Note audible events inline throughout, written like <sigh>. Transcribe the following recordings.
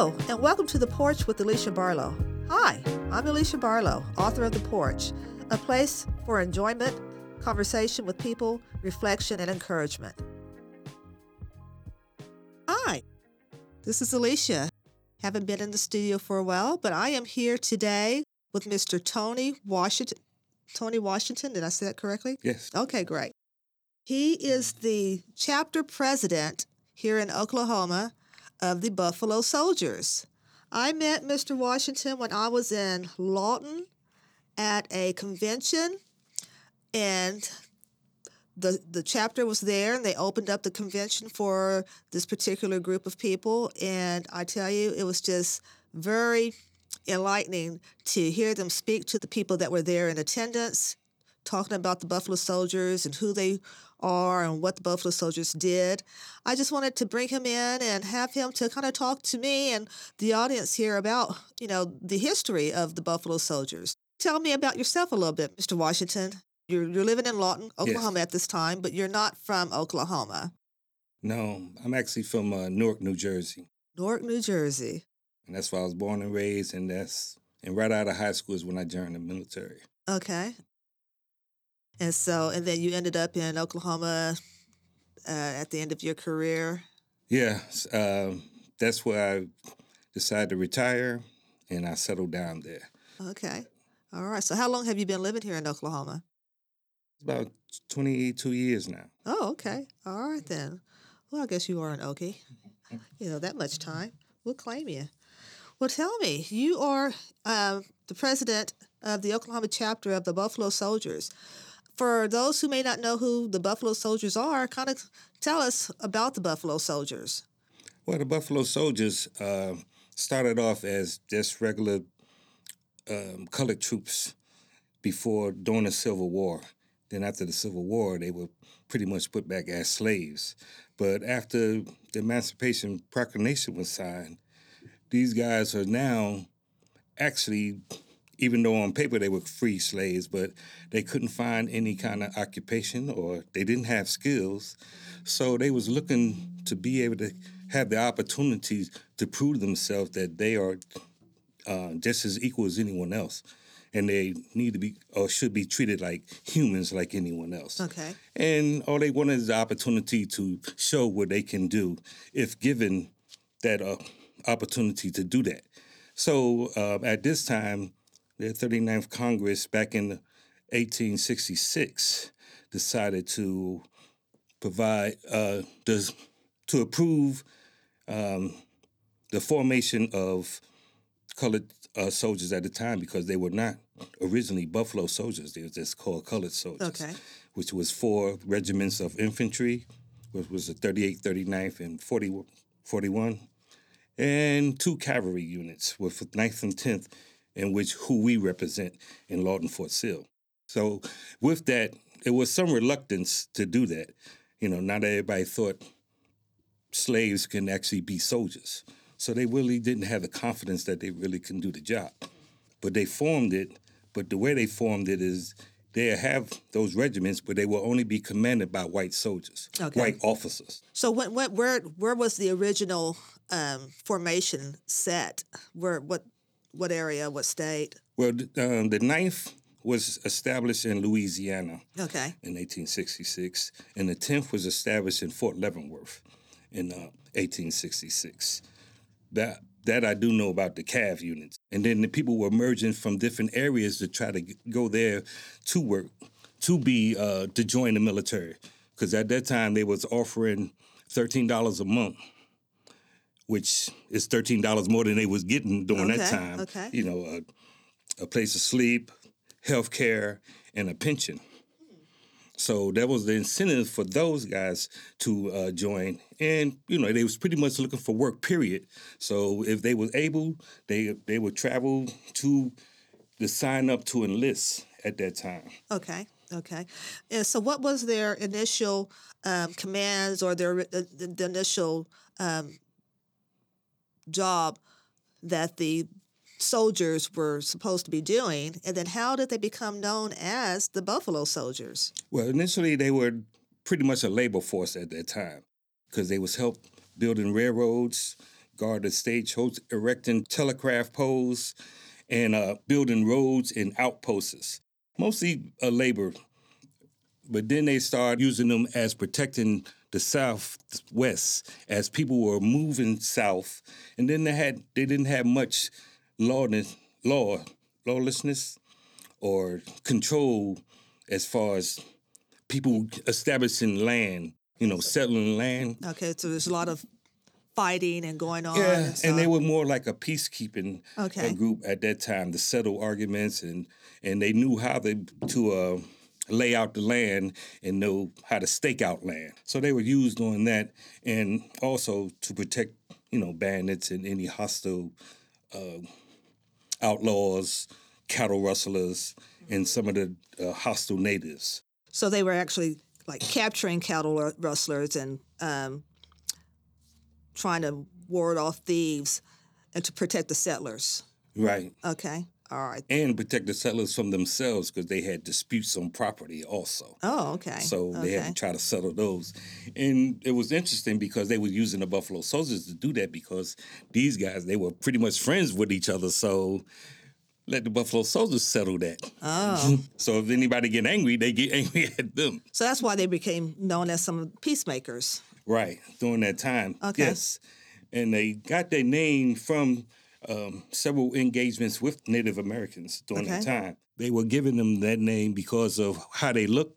Hello, and welcome to The Porch with Elishea Barlow. Hi, I'm Elishea Barlow, author of The Porch, a place for enjoyment, conversation with people, reflection, and encouragement. Hi, this is Elishea. Haven't been in the studio for a while, but I am here today with Mr. Tony Washington. Tony Washington, did I say that correctly? Yes. Okay, great. He is the chapter president here in Oklahoma of the Buffalo Soldiers. I met Mr. Washington when I was in Lawton at a convention, and the the chapter was there, and they opened up the convention for this particular group of people. And I tell you, it was just very enlightening to hear them speak to the people that were there in attendance, talking about the Buffalo Soldiers and who they are and what the Buffalo Soldiers did. I just wanted to bring him in and have him to kind of talk to me and the audience here about, you know, the history of the Buffalo Soldiers. Tell me about yourself a little bit, Mr. Washington. You're, you're living in Lawton, Oklahoma Yes. at this time, but you're not from Oklahoma. No, I'm actually from uh, Newark, New Jersey, Newark, New Jersey. and that's where I was born and raised. And that's and right out of high school is when I joined the military. Okay. And so, and then you ended up in Oklahoma uh, at the end of your career. Yeah, um, that's where I decided to retire, and I settled down there. Okay. All right. So, how long have you been living here in Oklahoma? About 22 years now. Oh, okay. All right then. Well, I guess you are an Okie. You know, that much time. We'll claim you. Well, tell me, you are um, the president of the Oklahoma chapter of the Buffalo Soldiers. For those who may not know who the Buffalo Soldiers are, kind of tell us about the Buffalo Soldiers. Well, the Buffalo Soldiers uh, started off as just regular um, colored troops before during the Civil War. Then after the Civil War, they were pretty much put back as slaves. But after the Emancipation Proclamation was signed, these guys are now actually, even though on paper they were free slaves, but they couldn't find any kind of occupation or they didn't have skills. So they was looking to be able to have the opportunities to prove themselves that they are uh, just as equal as anyone else. And they need to be or should be treated like humans like anyone else. Okay. And all they wanted is the opportunity to show what they can do if given that uh, opportunity to do that. So uh, at this time, the 39th Congress back in 1866 decided to provide uh, the, to approve um, the formation of colored uh, soldiers at the time because they were not originally Buffalo soldiers. They were just called colored soldiers Okay. which was four regiments of infantry, which was the 38th, 39th, and 40, 41, and two cavalry units with 9th and 10th, in which who we represent in Lawton Fort Sill. So with that, it was some reluctance to do that. You know, not everybody thought slaves can actually be soldiers. So they really didn't have the confidence that they really can do the job. But they formed it, but the way they formed it is they have those regiments, but they will only be commanded by white soldiers, Okay. white officers. So, when, when, where where was the original um, formation set? Where what what area? What state? Well, um, the ninth was established in Louisiana Okay. in 1866, and the 10th was established in Fort Leavenworth in uh, 1866. That that I do know about the CAV units. And then the people were merging from different areas to try to go there to work, to be uh, to join the military, because at that time they was offering thirteen dollars a month, which is thirteen dollars more than they was getting during that time. okay. You know, a, a place to sleep, health care, and a pension. So that was the incentive for those guys to uh, join, and you know they was pretty much looking for work. Period. So if they was able, they they would travel to the sign up to enlist at that time. Okay. Okay. And so, what was their initial um, commands or their the, the, the initial um, job that the soldiers were supposed to be doing? And then, how did they become known as the Buffalo Soldiers? Well, initially they were pretty much a labor force at that time because they was help building railroads, guarding the stagecoach, erecting telegraph poles, and uh, building roads and outposts. Mostly uh, labor, but then they started using them as protecting the southwest as people were moving south, and then they had they didn't have much lawless, law lawlessness or control as far as people establishing land, you know, settling land. Okay, so there's a lot of fighting and going on. Yeah, and, and, they were more like a peacekeeping Okay. group at that time to settle arguments, and and they knew how to to uh, lay out the land and know how to stake out land. So they were used on that, and also to protect you know bandits and any hostile uh, outlaws, cattle rustlers, and some of the uh, hostile natives. So they were actually like capturing cattle rustlers and um, trying to ward off thieves and to protect the settlers. Right. Okay. All right. And protect the settlers from themselves because they had disputes on property also. Oh, okay. So they had to try to settle those. And it was interesting because they were using the Buffalo Soldiers to do that because these guys, they were pretty much friends with each other. So let the Buffalo Soldiers settle that. Oh, <laughs> So if anybody get angry, they get <laughs> angry at them. so that's why they became known as some peacemakers. Right, during that time. Okay. Yes. And they got their name from um, several engagements with Native Americans during that time. They were giving them that name because of <laughs> how they looked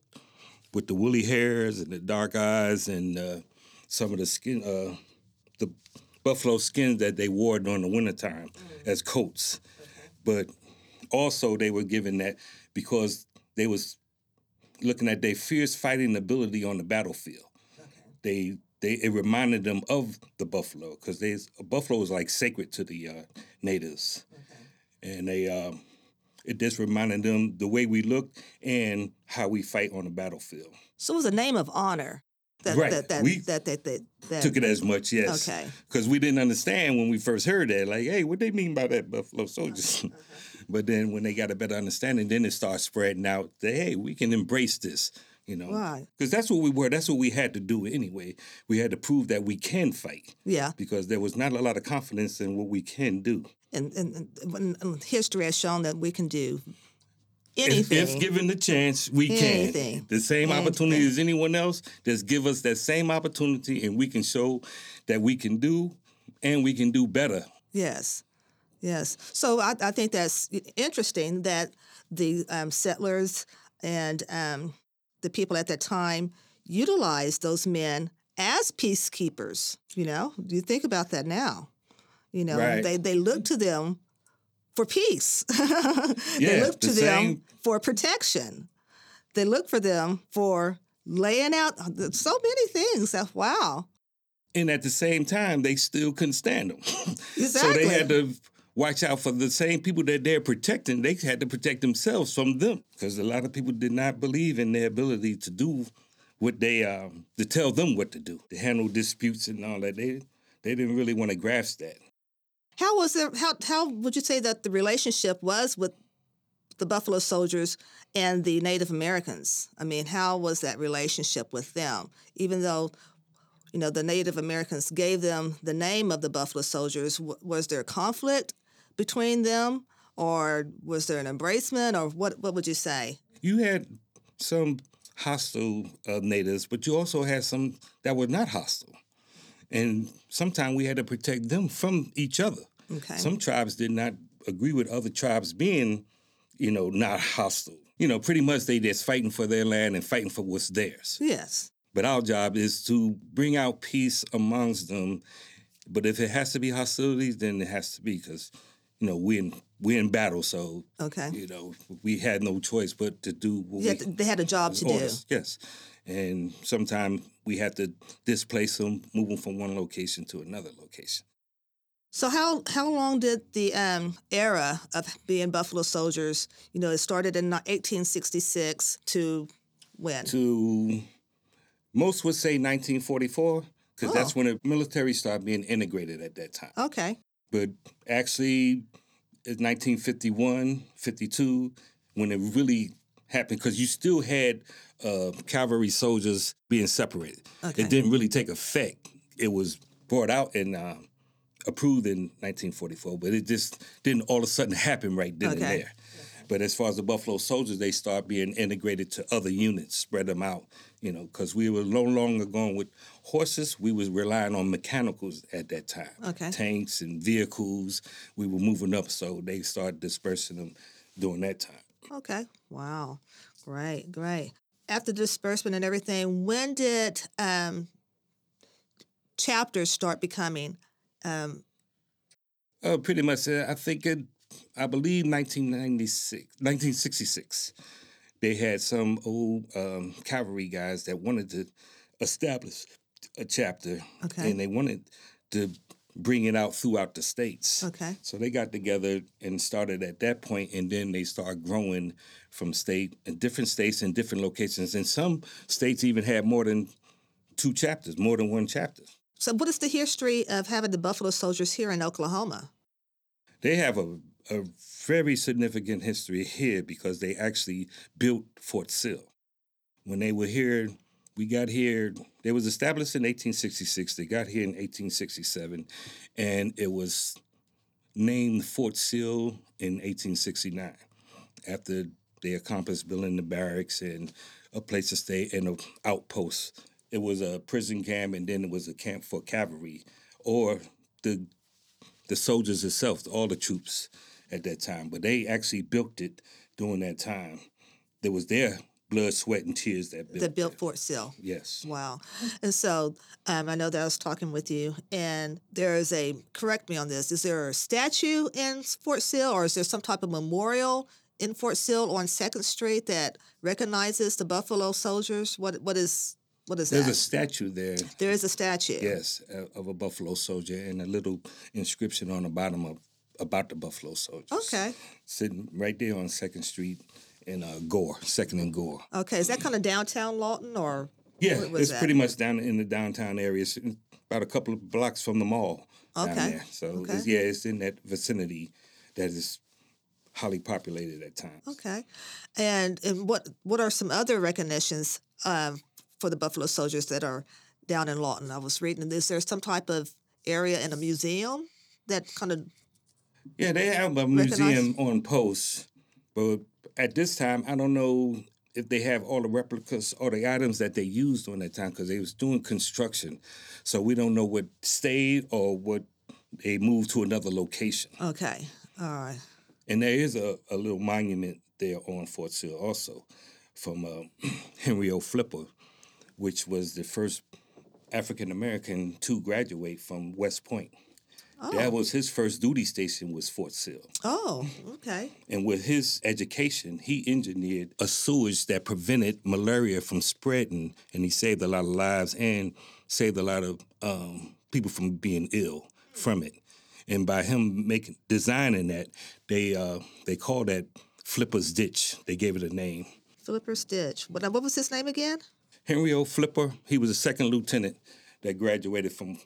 with the woolly hairs and the dark eyes and uh, some of the skin, uh, the buffalo skins that they wore during the wintertime as coats. But also they were given that because they was looking at their fierce fighting ability on the battlefield. They they it reminded them of the buffalo because they buffalo is like sacred to the uh, natives, and they um, it just reminded them the way we look and how we fight on the battlefield. So it was a name of honor. That, Right. That, that, We that, that, that, that, Took it as much, yes, Okay. because we didn't understand when we first heard that. Like, hey, what they mean by that buffalo soldiers? <laughs> but then when they got a better understanding, then it starts spreading out that hey, we can embrace this. You know, because that's what we were. That's what we had to do anyway. We had to prove that we can fight. Yeah. because there was not a lot of confidence in what we can do. And, and, and history has shown that we can do anything. if given the chance, we Anything. can. The same opportunity as anyone else, just give us that same opportunity and we can show that we can do and we can do better. Yes, yes. So I, I think that's interesting that the um, settlers and um, the people at that time utilized those men as peacekeepers. You know, you think about that now? You know, Right. they they look to them for peace. <laughs> they Yeah, look to the them same- for protection. They look for them for laying out so many things. That wow, And at the same time, they still couldn't stand them. <laughs> so Exactly. they had to watch out for the same people that they're protecting. They had to protect themselves from them because a lot of people did not believe in their ability to do what they um, to tell them what to do, to handle disputes and all that. They they didn't really want to grasp that. How was there? How how would you say that the relationship was with the Buffalo Soldiers and the Native Americans? I mean, how was that relationship with them? Even though, you know, the Native Americans gave them the name of the Buffalo Soldiers, was there conflict between them, or was there an embracement, or what? What would you say? You had some hostile uh, natives, but you also had some that were not hostile. And sometimes we had to protect them from each other. Okay. Some tribes did not agree with other tribes being, you know, not hostile. You know, pretty much they just fighting for their land and fighting for what's theirs. yes. But our job is to bring out peace amongst them. But if it has to be hostilities, then it has to be because, you know, we're in we're in battle, so Okay. you know we had no choice but to do what we to- they had a job to do. Yes, and sometimes we had to displace them, move them from one location to another location. So how how long did the um, era of being Buffalo Soldiers? You know, it started in 1866 to when? To most would say 1944 because that's Oh. when the military started being integrated at that time. Okay. But actually, it's 1951, 52 when it really happened because you still had uh, cavalry soldiers being separated. Okay. It didn't really take effect. It was brought out and uh, approved in 1944, but it just didn't all of a sudden happen right then Okay. and there. But as far as the Buffalo Soldiers, they start being integrated to other units, spread them out, you know, because we were no longer going with horses. We was relying on mechanicals at that time. Okay. Tanks and vehicles. We were moving up, so they started dispersing them during that time. Okay. Wow. Great. Great. After disbursement and everything, when did um, chapters start becoming? Um, Uh, pretty much, uh, I think it, I believe 1996, 1966, they had some old um, cavalry guys that wanted to establish a chapter, Okay. and they wanted to bring it out throughout the states. okay. So they got together and started at that point, and then they started growing from state and different states and different locations. And some states even had more than two chapters, more than one chapter. So, what is the history of having the Buffalo Soldiers here in Oklahoma? They have a, a very significant history here because they actually built Fort Sill. When they were here, we got here, they was established in 1866. They got here in 1867, and it was named Fort Sill in 1869 after they accomplished building the barracks and a place to stay and an outpost. It was a prison camp, and then it was a camp for cavalry or the the soldiers itself, all the troops at that time. But they actually built it during that time. There was their blood, sweat, and tears that built. That built. Fort Sill. Yes. Wow. And so um, I know that I was talking with you, and there is a, correct me on this, is there a statue in Fort Sill, or is there some type of memorial in Fort Sill on Second Street that recognizes the Buffalo Soldiers? What What is what is There's that? a statue there. there is a statue. Yes, of a buffalo soldier and a little inscription on the bottom of about the buffalo soldiers. Okay. Sitting right there on Second Street in uh, Gore, Second and Gore. Okay. Is that kind of downtown Lawton, or Yeah, was it's that? pretty much down in the downtown area. It's about a couple of blocks from the mall Okay. So okay. it's, yeah, it's in that vicinity that is highly populated at times. Okay. And and what what are some other recognitions um, for the Buffalo Soldiers that are down in Lawton? I was reading. Is there some type of area in a museum that kind of Yeah, they have a museum on post, but at this time, I don't know if they have all the replicas or the items that they used during that time because they was doing construction. So we don't know what stayed or what they moved to another location. okay? All right. And there is a, a little monument there on Fort Sill also from uh, <clears throat> Henry O. Flipper, which was the first African American to graduate from West Point. That was his first duty station was Fort Sill. Oh, okay. And with his education, he engineered a sewage that prevented malaria from spreading, and he saved a lot of lives and saved a lot of um, people from being ill from it. And by him making designing that, they uh, they called that Flipper's Ditch. They gave it a name. Flipper's Ditch. What what was his name again? Henry O. Flipper. He was a second lieutenant that graduated from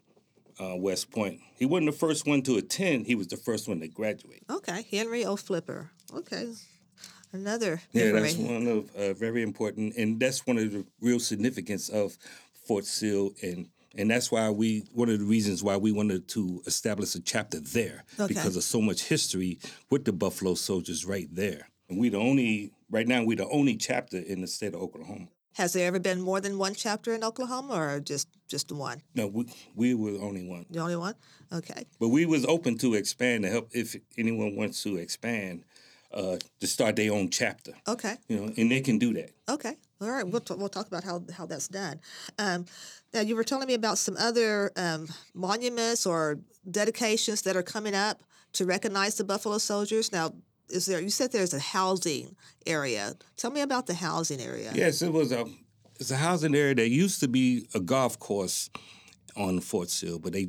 uh, West Point. He wasn't the first one to attend. He was the first one to graduate. Okay, Henry O. Flipper. Okay. Another. Yeah, that's one of uh, very important, and that's one of the real significance of Fort Sill, and and that's why we one of the reasons why we wanted to establish a chapter there Okay. because of so much history with the Buffalo Soldiers right there. And we the only right now we're the only chapter in the state of Oklahoma. Has there ever been more than one chapter in Oklahoma, or just just one? No, we we were the only one, The only one? Okay. but we was open to expand to help if anyone wants to expand uh, to start their own chapter. Okay. You know, and they can do that. Okay. All right. We'll, t- we'll talk about how, how that's done. Um, now, you were telling me about some other um, monuments or dedications that are coming up to recognize the Buffalo Soldiers. Now, is there, you said there's a housing area. Tell me about the housing area. Yes, it was a it's a housing area that used to be a golf course on Fort Sill, but they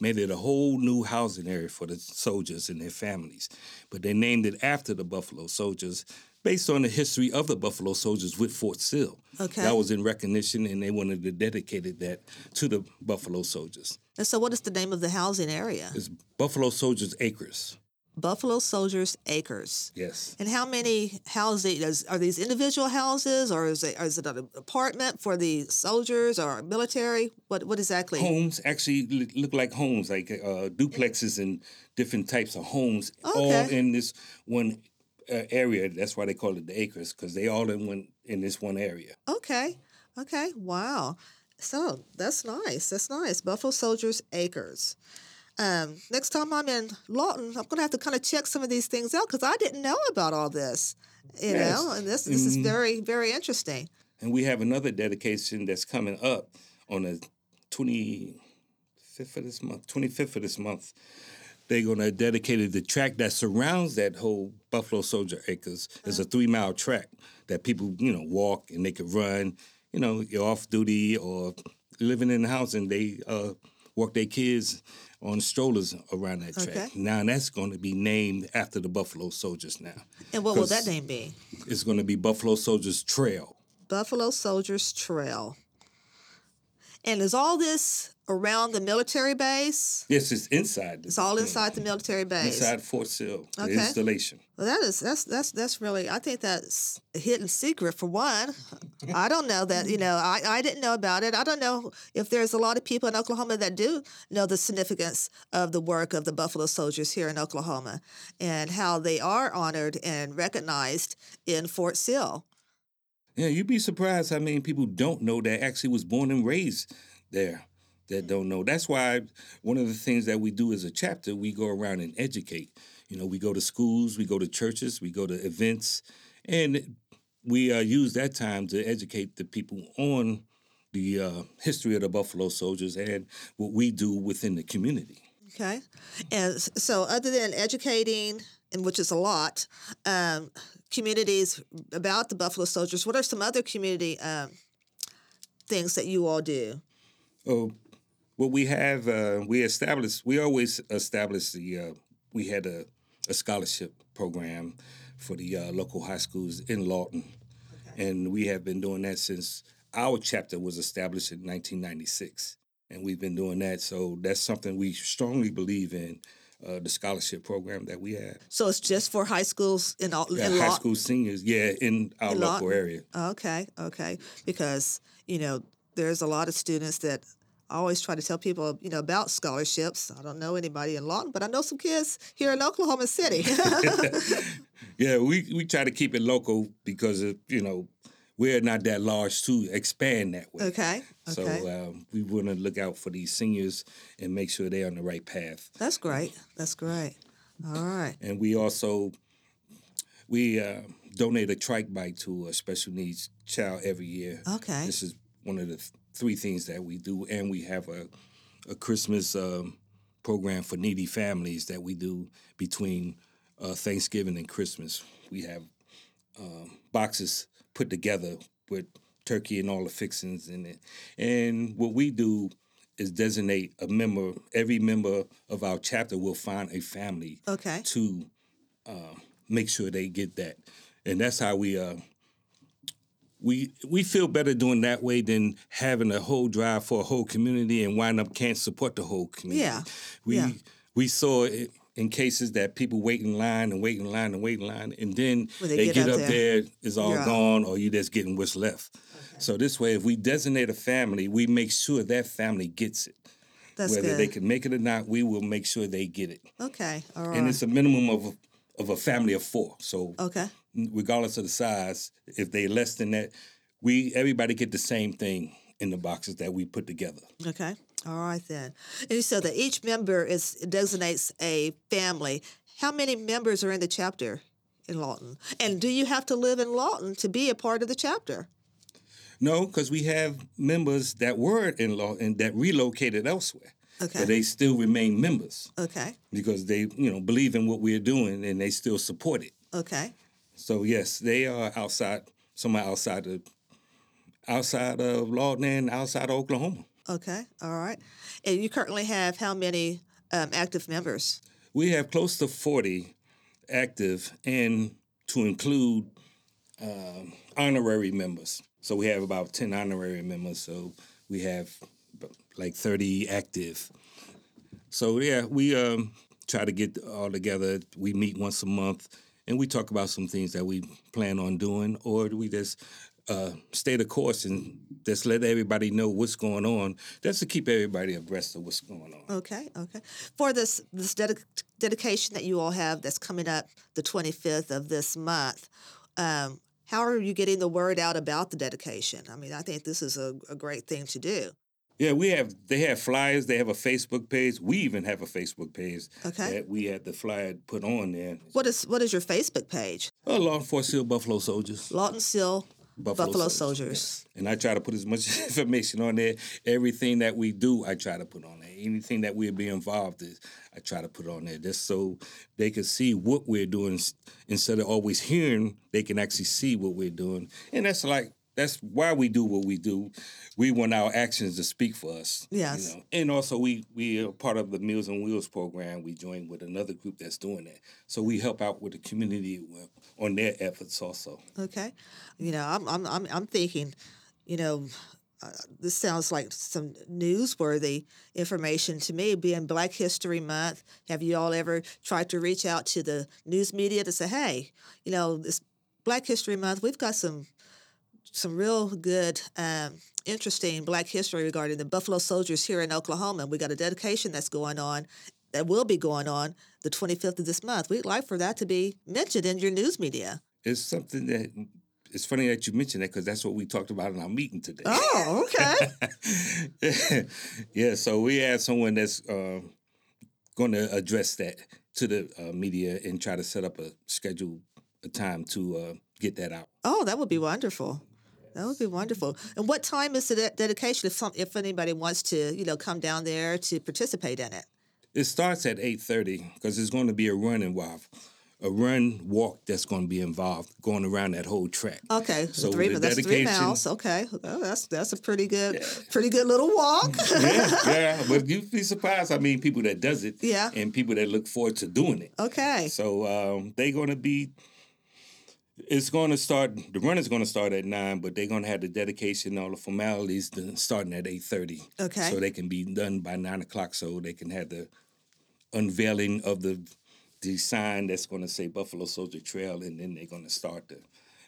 made it a whole new housing area for the soldiers and their families. But they named it after the Buffalo Soldiers based on the history of the Buffalo Soldiers with Fort Sill. Okay. That was in recognition and they wanted to dedicate it that to the Buffalo Soldiers. And so, what is the name of the housing area? It's Buffalo Soldiers Acres. Buffalo Soldiers Acres. Yes. And how many houses are these individual houses, or is it, or is it an apartment for the soldiers or military? What what exactly? Homes actually look like homes, like uh, duplexes and different types of homes, all in this one uh, area. That's why they call it the acres, because they all in one in this one area. Okay. Okay. Wow. So that's nice. That's nice. Buffalo Soldiers Acres. Um, next time I'm in Lawton, I'm going to have to kind of check some of these things out because I didn't know about all this. You Yes. know, and this this is Mhm. very very interesting. And we have another dedication that's coming up on the 25th of this month, 25th of this month. They're going to dedicate the track that surrounds that whole Buffalo Soldier Acres. It's a three mile track that people, you know, walk and they could run. You know, you're off duty or living in the house and they uh, walk their kids on strollers around that track. Okay. Now that's going to be named after the Buffalo Soldiers now. And what will that name be? It's going to be Buffalo Soldiers Trail. Buffalo Soldiers Trail. And is all this around the military base? Yes, it's inside. the- It's all inside the military base. inside Fort Sill, the installation. Well, that is that's that's that's really I think that's a hidden secret for one. I don't know that you know I, I didn't know about it. I don't know if there's a lot of people in Oklahoma that do know the significance of the work of the Buffalo Soldiers here in Oklahoma and how they are honored and recognized in Fort Sill. Yeah, you'd be surprised how many people don't know that actually was born and raised there that don't know. That's why one of the things that we do as a chapter, we go around and educate. You know, we go to schools, we go to churches, we go to events, and we uh, use that time to educate the people on the uh, history of the Buffalo Soldiers and what we do within the community. Okay, and so other than educating, and which is a lot, um, communities about the Buffalo Soldiers. What are some other community um, things that you all do? Oh, well, we have uh, we established. We always established the. Uh, we had a, a scholarship program for the uh, local high schools in Lawton, and we have been doing that since our chapter was established in 1996, and we've been doing that. So that's something we strongly believe in. Uh, the scholarship program that we have, So it's just for high schools in all yeah, in high school seniors, yeah, in our In local area. Okay, okay, because you know there's a lot of students that I always try to tell people you know about scholarships. I don't know anybody in Lawton, but I know some kids here in Oklahoma City. <laughs> <laughs> Yeah, we, we try to keep it local because of, you know we're not that large to expand that way. okay, So okay, um, we want to look out for these seniors and make sure they're on the right path. that's great. That's great. All right. And we also we uh, donate a trike bike to a special needs child every year. Okay. This is one of the th- three things that we do, and we have a a Christmas um, program for needy families that we do between uh, Thanksgiving and Christmas. We have um, boxes put together with turkey and all the fixings in it, and what we do is designate a member. Every member of our chapter will find a family Okay. to uh, make sure they get that, and that's how we uh, we we feel better doing that way than having a whole drive for a whole community and wind up can't support the whole community. Yeah, we yeah. we saw it in cases that people wait in line and wait in line and wait in line, and then they they, get get, up up there, it's all gone, or you just getting what's left. So this way, if we designate a family, we make sure that family gets it. That's Whether good. they can make it or not, we will make sure they get it. okay. All right. And it's a minimum of of a family of four. So okay. regardless of the size, if they less than that, we everybody get the same thing in the boxes that we put together. Okay. All right then. And so that each member is designates a family. How many members are in the chapter in Lawton? And do you have to live in Lawton to be a part of the chapter? No, because we have members that were in Lawton that relocated elsewhere, Okay. but they still remain members okay. because they you know believe in what we're doing and they still support it. Okay. So yes, they are outside, somewhere outside of outside of Lawton and outside of Oklahoma. Okay. All right. And you currently have how many um, active members? We have close to 40 active and to include um, honorary members. So we have about 10 honorary members. So we have like 30 active. So yeah, we um, try to get all together. We meet once a month and we talk about some things that we plan on doing, or we just uh, stay the course and just let everybody know what's going on. Just to keep everybody abreast of what's going on. Okay, okay. For this this dedic- dedication that you all have that's coming up the 25th of this month, um, how are you getting the word out about the dedication? I mean, I think this is a, a great thing to do. Yeah, we have. They have flyers. They have a Facebook page. We even have a Facebook page Okay. that we had the flyer put on there. What is what is your Facebook page? Uh, Law Fort Sill Buffalo Soldiers. Lawton Sill Buffalo, Soldiers. And I try to put as much <laughs> information on there. Everything that we do, I try to put on there. Anything that we'll be involved in, I try to put on there just so they can see what we're doing instead of always hearing. They can actually see what we're doing, and that's like that's why we do what we do. We want our actions to speak for us. Yes. You know? And also, we we are part of the Meals on Wheels program. We join with another group that's doing that, so we help out with the community with- on their efforts also. Okay. You know, I'm I'm I'm, I'm thinking, you know, uh, this sounds like some newsworthy information to me. Being Black History Month, have you all ever tried to reach out to the news media to say, hey, you know, this Black History Month, we've got some some real good, um, interesting Black history regarding the Buffalo Soldiers here in Oklahoma. We got a dedication that's going on. That will be going on the 25th of this month. We'd like for that to be mentioned in your news media. It's something that it's funny that you mentioned that because that's what we talked about in our meeting today. Oh, okay. <laughs> yeah, so we have someone that's um, going to address that to the uh, media and try to set up a schedule, a time to uh, get that out. Oh, that would be wonderful. That would be wonderful. And what time is the de- dedication if some, if anybody wants to, you know, come down there to participate in it? It starts at eight thirty because it's going to be a run involved, a run walk that's going to be involved going around that whole track. Okay, So three, the that's three miles. Okay, oh, that's that's a pretty good, pretty good little walk. yeah, yeah, but you'd be surprised. I mean, people that does it, Yeah. and people that look forward to doing it. okay, So um, they're going to be. It's going to start. The run is going to start at nine, but they're going to have the dedication, all the formalities, done- starting at eight thirty. Okay. So they can be done by nine o'clock, so they can have the unveiling of the the sign that's going to say Buffalo Soldier Trail, and then they're going to start the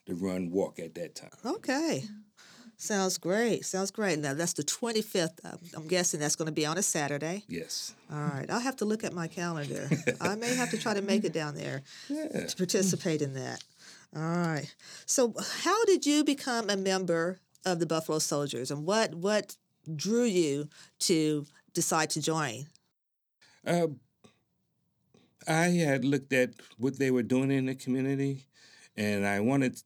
the run walk at that time. okay. Sounds great. Sounds great. Now that's the twenty fifth. Uh, I'm guessing that's going to be on a Saturday. Yes. All right, I'll have to look at my calendar. <laughs> I may have to try to make it down there Yeah. to participate in that. All right. So, how did you become a member of the Buffalo Soldiers, and what what drew you to decide to join? Uh, I had looked at what they were doing in the community, and I wanted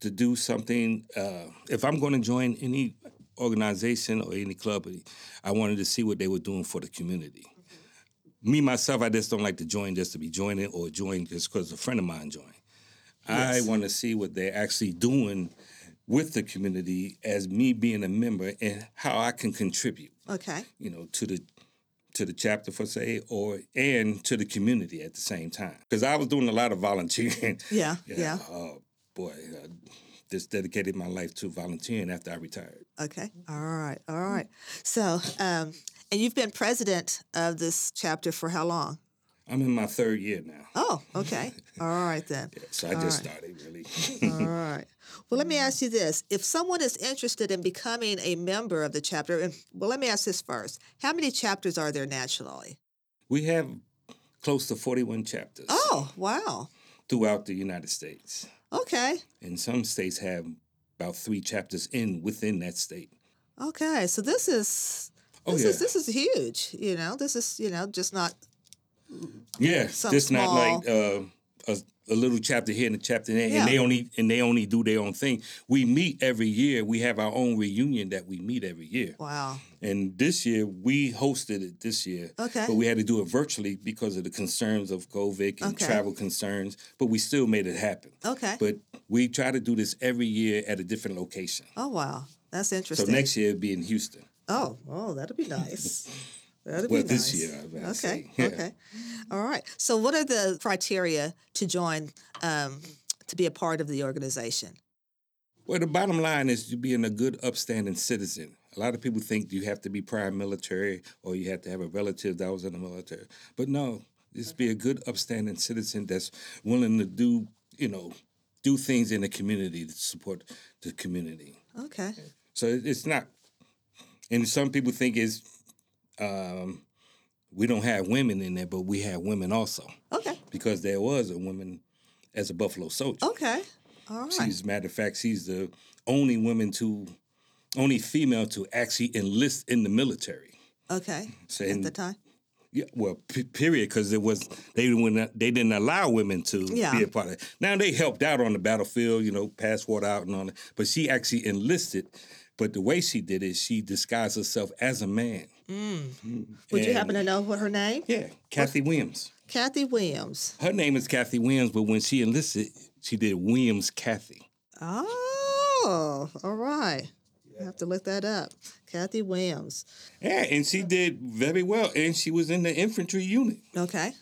to do something. Uh, if I'm going to join any organization or any club, I wanted to see what they were doing for the community. Me myself, I just don't like to join just to be joining or join just because a friend of mine joined. I want to see what they're actually doing with the community as me being a member and how I can contribute Okay. you know, to the to the chapter for say, or and to the community at the same time. Because I was doing a lot of volunteering. <laughs> Yeah. Yeah. Oh boy, I just dedicated my life to volunteering after I retired. Okay. All right. All right. So, um, and you've been president of this chapter for how long? I'm in my third year now, Oh, okay. <laughs> All right then. so I All just right. started really. <laughs> All right. Well, let me ask you this. If someone is interested in becoming a member of the chapter, and well, let me ask this first. How many chapters are there nationally? we have close to 41 chapters Oh, wow. throughout the United States, Okay. and some states have about three chapters in within that state. Okay. So this is Oh this yeah, is this is huge. You know, this is, you know, just not Yeah, just not like uh, a, a little chapter here and a chapter there, Yeah. and they only and they only do their own thing. We meet every year. We have our own reunion that we meet every year. wow. And this year we hosted it this year, Okay. but we had to do it virtually because of the concerns of COVID and Okay. travel concerns. But we still made it happen. Okay. But we try to do this every year at a different location. Oh wow. That's interesting. So next year it'll be in Houston. Oh, oh, that'll be nice. <laughs> That'll Well, be this year, Okay. Yeah. <laughs> okay, all right. So, what are the criteria to join um, to be a part of the organization? Well, the bottom line is you being a good, upstanding citizen. A lot of people think you have to be prior military or you have to have a relative that was in the military. But no, Just be a good, upstanding citizen that's willing to do, you know, do things in the community to support the community. Okay. So it's not, and some people think it's, um, we don't have women in there, but we have women also Okay. because there was a woman as a Buffalo soldier. Okay. All right. She's, a matter of fact, she's the only woman to, only female to actually enlist in the military. okay. So At the time. yeah, well, p- period, because it was they didn't they didn't allow women to Yeah. be a part of it. Now they helped out on the battlefield, you know, pass water out and all that. But she actually enlisted. But the way she did it, she disguised herself as a man. Mm. Would you happen to know what her name? Yeah, Cathay Williams. Cathay Williams. Her name is Cathay Williams, but when she enlisted, she did Williams Cathay. Oh, all right. I have to look that up. Cathay Williams. Yeah, and she did very well, and she was in the infantry unit. Okay.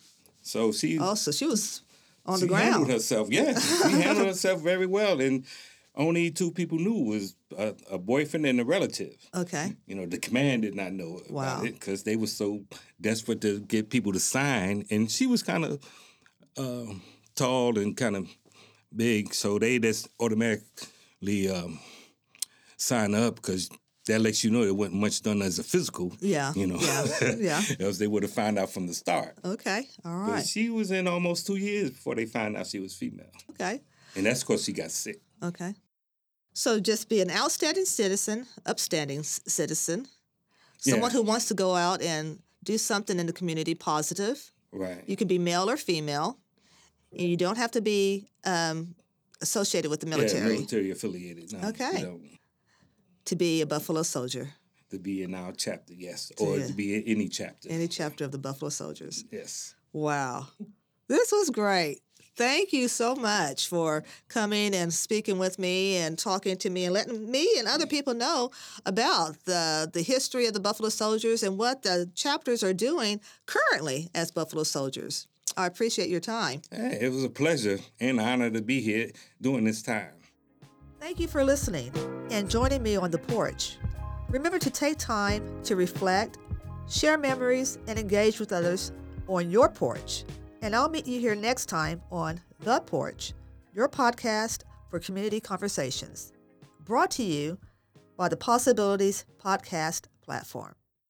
So she Oh, so she was on she the handled ground. herself. Yeah, she handled herself very well, and only two people knew was a, a boyfriend and a relative. Okay. You know, the command did not know Wow. about it because they were so desperate to get people to sign, and she was kind of uh, tall and kind of big, so they just automatically um, sign up because that lets you know it wasn't much done as a physical. Yeah. You know, Yeah. <laughs> Yeah. else they would have found out from the start. Okay. All But she was in almost two years before they found out she was female. Okay. And that's because she got sick. Okay. So just be an outstanding citizen, upstanding c- citizen, someone Yeah. who wants to go out and do something in the community positive. Right. You can be male or female. And you don't have to be um, associated with the military. Yeah, military affiliated. No, Okay. You know, to be a Buffalo soldier, to be in our chapter, yes. Or Yeah. to be in any chapter. any chapter of the Buffalo Soldiers. yes. Wow. This was great. Thank you so much for coming and speaking with me and talking to me and letting me and other mm. people know about the, the history of the Buffalo Soldiers and what the chapters are doing currently as Buffalo Soldiers. I appreciate your time. Hey, it was a pleasure and honor to be here during this time. Thank you for listening and joining me on the porch. Remember to take time to reflect, share memories, and engage with others on your porch. And I'll meet you here next time on The Porch, your podcast for community conversations, brought to you by the Possibilities Podcast platform.